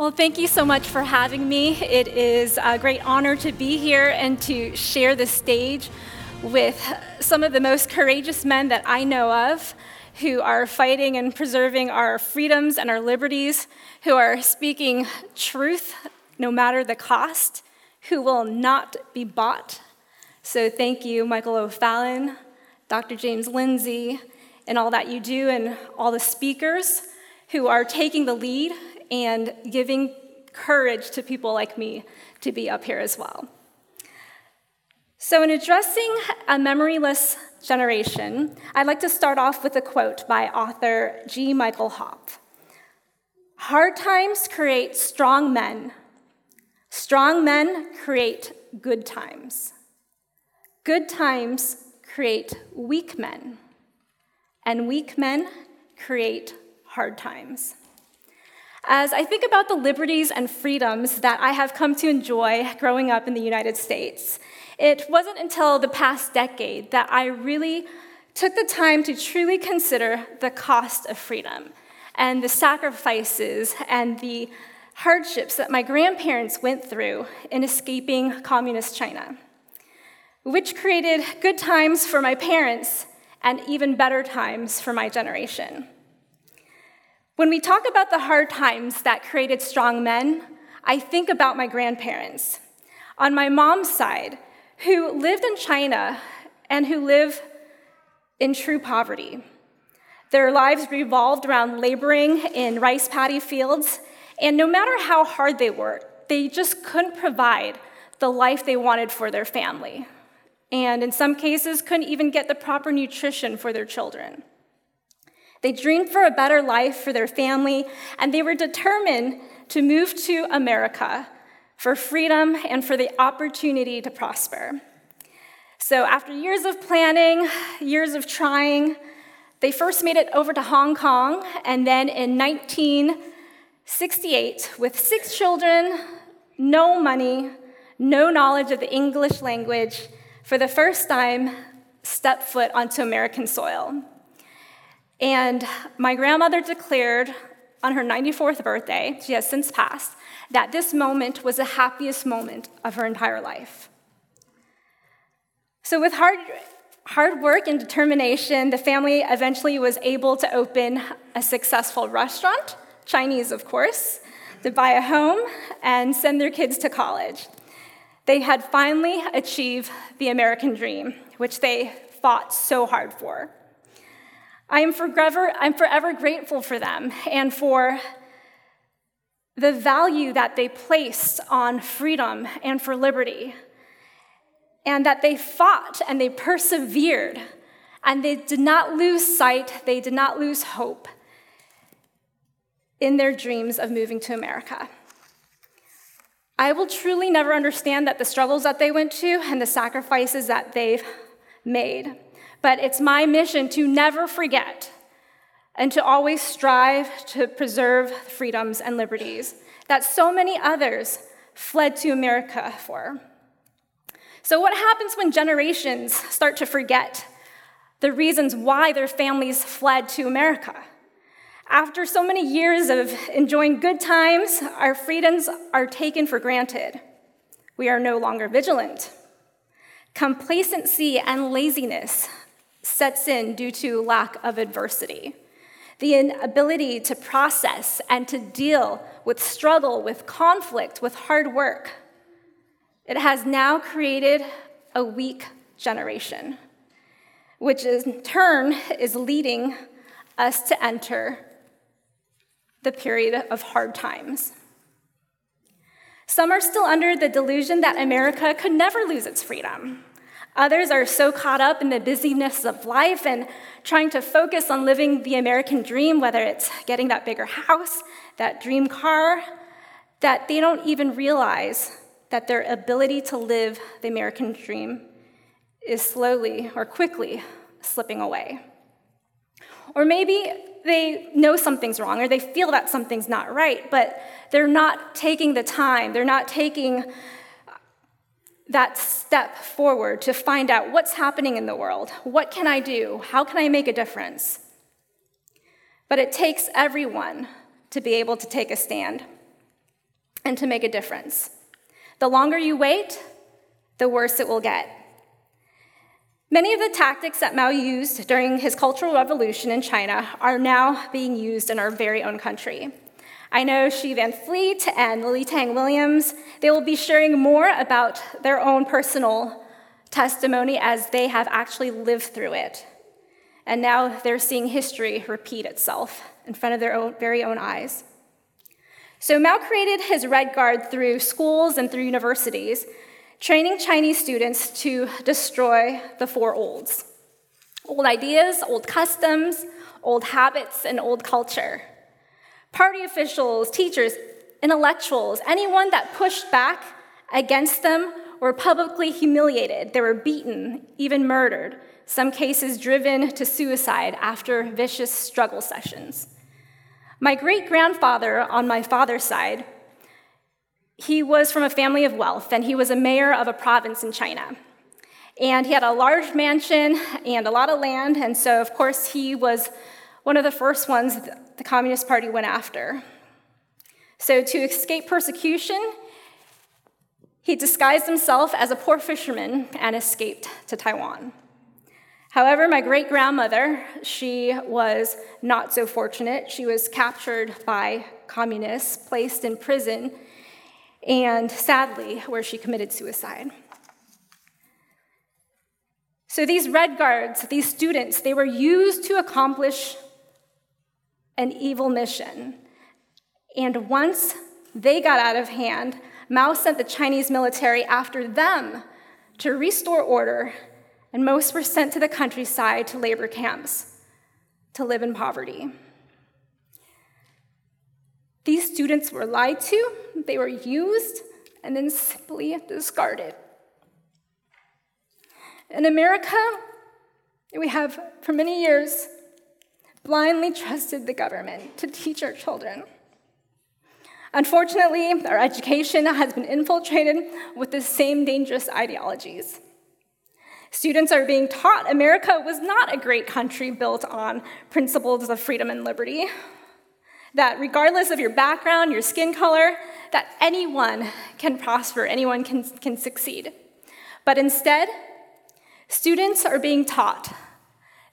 Well, thank you so much for having me. It is a great honor to be here and to share the stage with some of the most courageous men that I know of who are fighting and preserving our freedoms and our liberties, who are speaking truth no matter the cost, who will not be bought. So thank you, Michael O'Fallon, Dr. James Lindsay, and all that you do, and all the speakers who are taking the lead and giving courage to people like me to be up here as well. So, in addressing a memoryless generation, I'd like to start off with a quote by author G. Michael Hopf Hard times create strong men, strong men create good times, good times create weak men, and weak men create hard times. As I think about the liberties and freedoms that I have come to enjoy growing up in the United States, it wasn't until the past decade that I really took the time to truly consider the cost of freedom and the sacrifices and the hardships that my grandparents went through in escaping communist China, which created good times for my parents and even better times for my generation. When we talk about the hard times that created strong men, I think about my grandparents. On my mom's side, who lived in China and who live in true poverty. Their lives revolved around laboring in rice paddy fields, and no matter how hard they worked, they just couldn't provide the life they wanted for their family. And in some cases, couldn't even get the proper nutrition for their children. They dreamed for a better life for their family, and they were determined to move to America for freedom and for the opportunity to prosper. So, after years of planning, years of trying, they first made it over to Hong Kong, and then in 1968, with six children, no money, no knowledge of the English language, for the first time, stepped foot onto American soil. And my grandmother declared on her 94th birthday, she has since passed, that this moment was the happiest moment of her entire life. So, with hard, hard work and determination, the family eventually was able to open a successful restaurant, Chinese, of course, to buy a home and send their kids to college. They had finally achieved the American dream, which they fought so hard for. I am forever, I'm forever grateful for them and for the value that they placed on freedom and for liberty, and that they fought and they persevered, and they did not lose sight, they did not lose hope in their dreams of moving to America. I will truly never understand that the struggles that they went to and the sacrifices that they've made. But it's my mission to never forget and to always strive to preserve freedoms and liberties that so many others fled to America for. So, what happens when generations start to forget the reasons why their families fled to America? After so many years of enjoying good times, our freedoms are taken for granted. We are no longer vigilant. Complacency and laziness sets in due to lack of adversity. The inability to process and to deal with struggle, with conflict, with hard work. It has now created a weak generation, which in turn is leading us to enter the period of hard times. Some are still under the delusion that America could never lose its freedom. Others are so caught up in the busyness of life and trying to focus on living the American dream, whether it's getting that bigger house, that dream car, that they don't even realize that their ability to live the American dream is slowly or quickly slipping away. Or maybe they know something's wrong or they feel that something's not right, but they're not taking the time, they're not taking that step forward to find out what's happening in the world. What can I do? How can I make a difference? But it takes everyone to be able to take a stand. and to make a difference. The longer you wait, the worse it will get. Many of the tactics that Mao used during his Cultural Revolution in China are now being used in our very own country. I know Xi Van Fleet and Lily Tang Williams, they will be sharing more about their own personal testimony as they have actually lived through it. And now they're seeing history repeat itself in front of their own, very own eyes. So Mao created his Red Guard through schools and through universities, training Chinese students to destroy the four olds old ideas, old customs, old habits, and old culture. Party officials, teachers, intellectuals, anyone that pushed back against them were publicly humiliated. They were beaten, even murdered, some cases driven to suicide after vicious struggle sessions. My great grandfather on my father's side, he was from a family of wealth, and he was a mayor of a province in China. And he had a large mansion and a lot of land, and so, of course, he was one of the first ones the Communist Party went after. So, to escape persecution, he disguised himself as a poor fisherman and escaped to Taiwan. However, my great grandmother, she was not so fortunate. She was captured by communists, placed in prison, and sadly, where she committed suicide. So these Red Guards, these students, they were used to accomplish an evil mission. And once they got out of hand, Mao sent the Chinese military after them to restore order and most were sent to the countryside to labor camps to live in poverty. These students were lied to, they were used, and then simply discarded. In America, we have, for many years, blindly trusted the government to teach our children. Unfortunately, our education has been infiltrated with the same dangerous ideologies. Students are being taught America was not a great country built on principles of freedom and liberty. That regardless of your background, your skin color, that anyone can prosper, anyone can, can succeed. But instead, students are being taught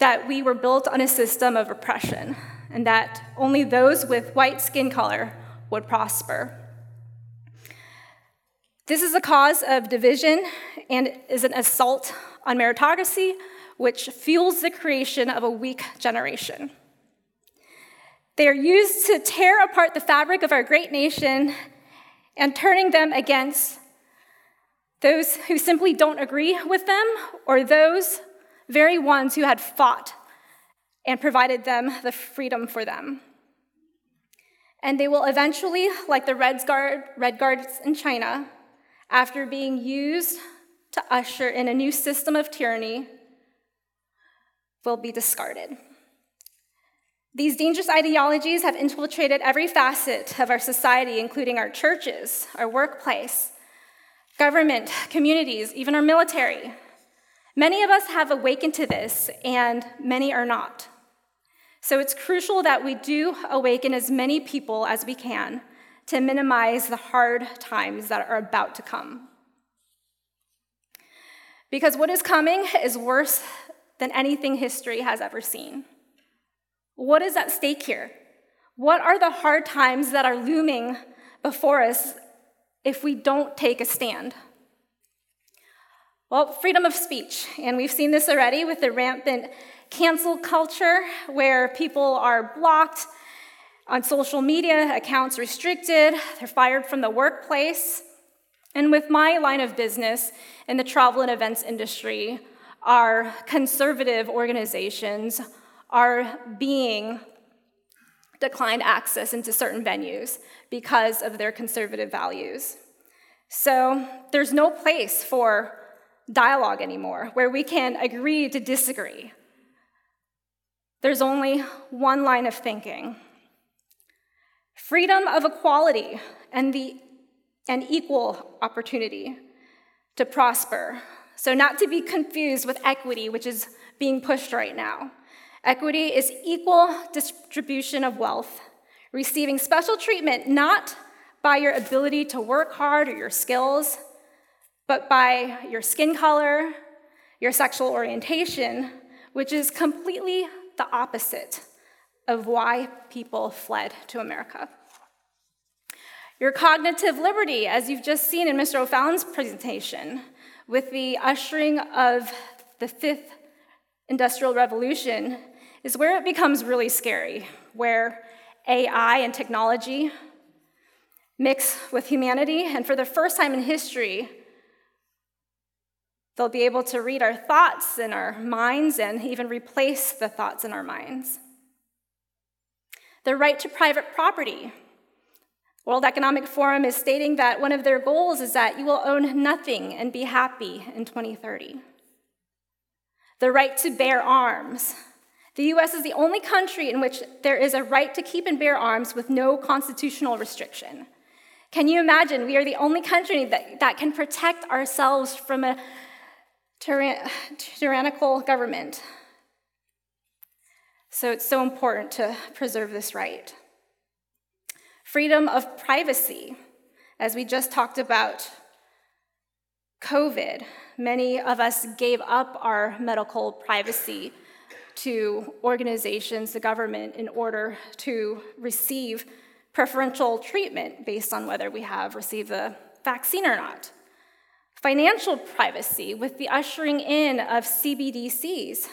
that we were built on a system of oppression and that only those with white skin color would prosper. This is a cause of division and is an assault on meritocracy, which fuels the creation of a weak generation. They are used to tear apart the fabric of our great nation and turning them against those who simply don't agree with them or those very ones who had fought and provided them the freedom for them. And they will eventually, like the Red, Guard, Red Guards in China, after being used to usher in a new system of tyranny will be discarded. These dangerous ideologies have infiltrated every facet of our society, including our churches, our workplace, government, communities, even our military. Many of us have awakened to this, and many are not. So it's crucial that we do awaken as many people as we can to minimize the hard times that are about to come. Because what is coming is worse than anything history has ever seen. What is at stake here? What are the hard times that are looming before us if we don't take a stand? Well, freedom of speech. And we've seen this already with the rampant cancel culture where people are blocked on social media, accounts restricted, they're fired from the workplace. And with my line of business in the travel and events industry, our conservative organizations are being declined access into certain venues because of their conservative values. So there's no place for dialogue anymore where we can agree to disagree. There's only one line of thinking freedom of equality and the and equal opportunity to prosper. So, not to be confused with equity, which is being pushed right now. Equity is equal distribution of wealth, receiving special treatment not by your ability to work hard or your skills, but by your skin color, your sexual orientation, which is completely the opposite of why people fled to America. Your cognitive liberty, as you've just seen in Mr. O'Fallon's presentation, with the ushering of the fifth industrial revolution, is where it becomes really scary, where AI and technology mix with humanity, and for the first time in history, they'll be able to read our thoughts in our minds and even replace the thoughts in our minds. The right to private property. World Economic Forum is stating that one of their goals is that you will own nothing and be happy in 2030. The right to bear arms. The US is the only country in which there is a right to keep and bear arms with no constitutional restriction. Can you imagine? We are the only country that, that can protect ourselves from a tyrann- tyrannical government. So it's so important to preserve this right. Freedom of privacy. As we just talked about COVID, many of us gave up our medical privacy to organizations, the government, in order to receive preferential treatment based on whether we have received the vaccine or not. Financial privacy with the ushering in of CBDCs,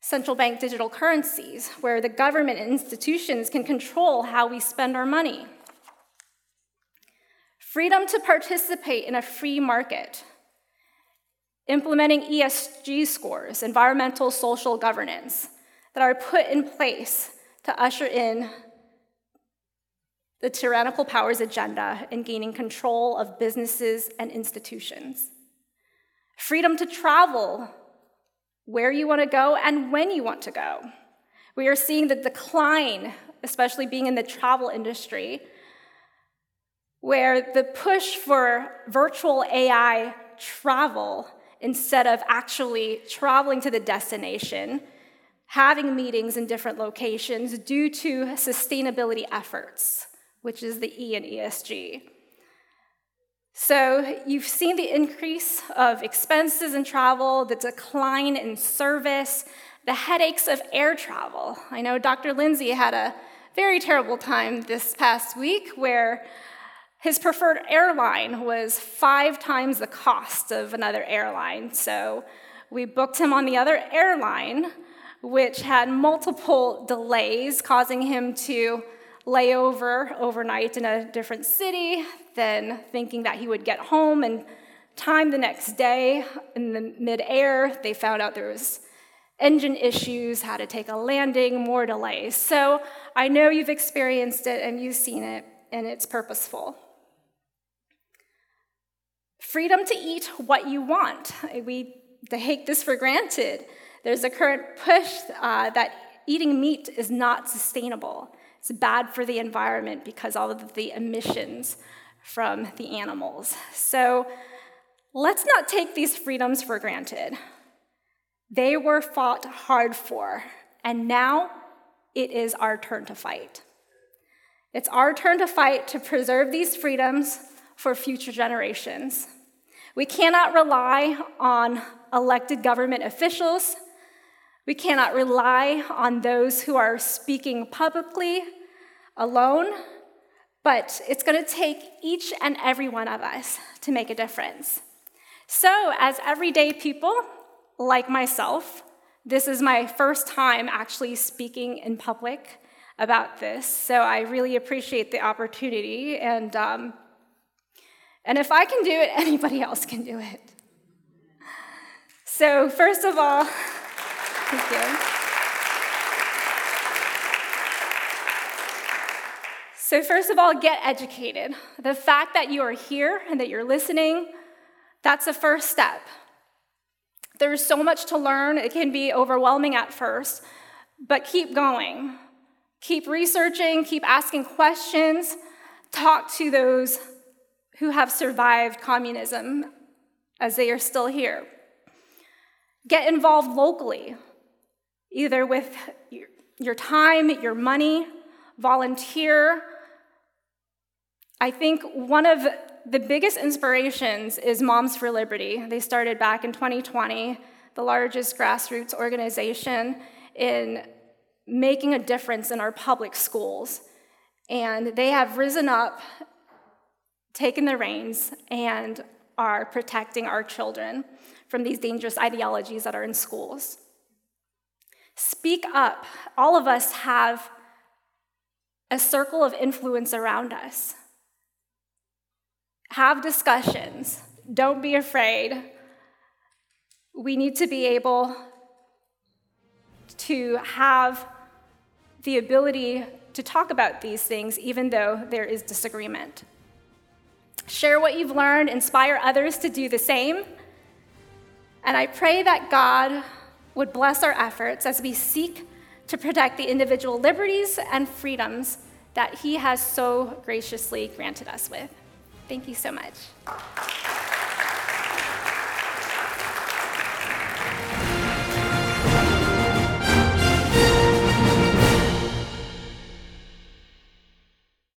central bank digital currencies, where the government and institutions can control how we spend our money. Freedom to participate in a free market. Implementing ESG scores, environmental social governance, that are put in place to usher in the tyrannical powers agenda in gaining control of businesses and institutions. Freedom to travel where you want to go and when you want to go. We are seeing the decline, especially being in the travel industry, where the push for virtual AI travel instead of actually traveling to the destination, having meetings in different locations due to sustainability efforts, which is the E in ESG. So you've seen the increase of expenses in travel, the decline in service, the headaches of air travel. I know Dr. Lindsay had a very terrible time this past week where his preferred airline was five times the cost of another airline. So we booked him on the other airline, which had multiple delays, causing him to layover overnight in a different city, then thinking that he would get home and time the next day in the midair, they found out there was engine issues, had to take a landing, more delays. So I know you've experienced it and you've seen it, and it's purposeful. Freedom to eat what you want. We take this for granted. There's a current push uh, that eating meat is not sustainable. It's bad for the environment because all of the emissions from the animals. So let's not take these freedoms for granted. They were fought hard for, and now it is our turn to fight. It's our turn to fight to preserve these freedoms for future generations. We cannot rely on elected government officials we cannot rely on those who are speaking publicly alone, but it's going to take each and every one of us to make a difference. So, as everyday people like myself, this is my first time actually speaking in public about this, so I really appreciate the opportunity. And, um, and if I can do it, anybody else can do it. So, first of all, Thank you. So, first of all, get educated. The fact that you are here and that you're listening, that's the first step. There's so much to learn, it can be overwhelming at first, but keep going. Keep researching, keep asking questions, talk to those who have survived communism as they are still here. Get involved locally either with your time, your money, volunteer, I think one of the biggest inspirations is Moms for Liberty. They started back in 2020, the largest grassroots organization in making a difference in our public schools. And they have risen up, taken the reins, and are protecting our children from these dangerous ideologies that are in schools. Speak up. All of us have a circle of influence around us. Have discussions. Don't be afraid. We need to be able to have the ability to talk about these things, even though there is disagreement. Share what you've learned, inspire others to do the same. And I pray that God would bless our efforts as we seek to protect the individual liberties and freedoms that He has so graciously granted us with. Thank you so much.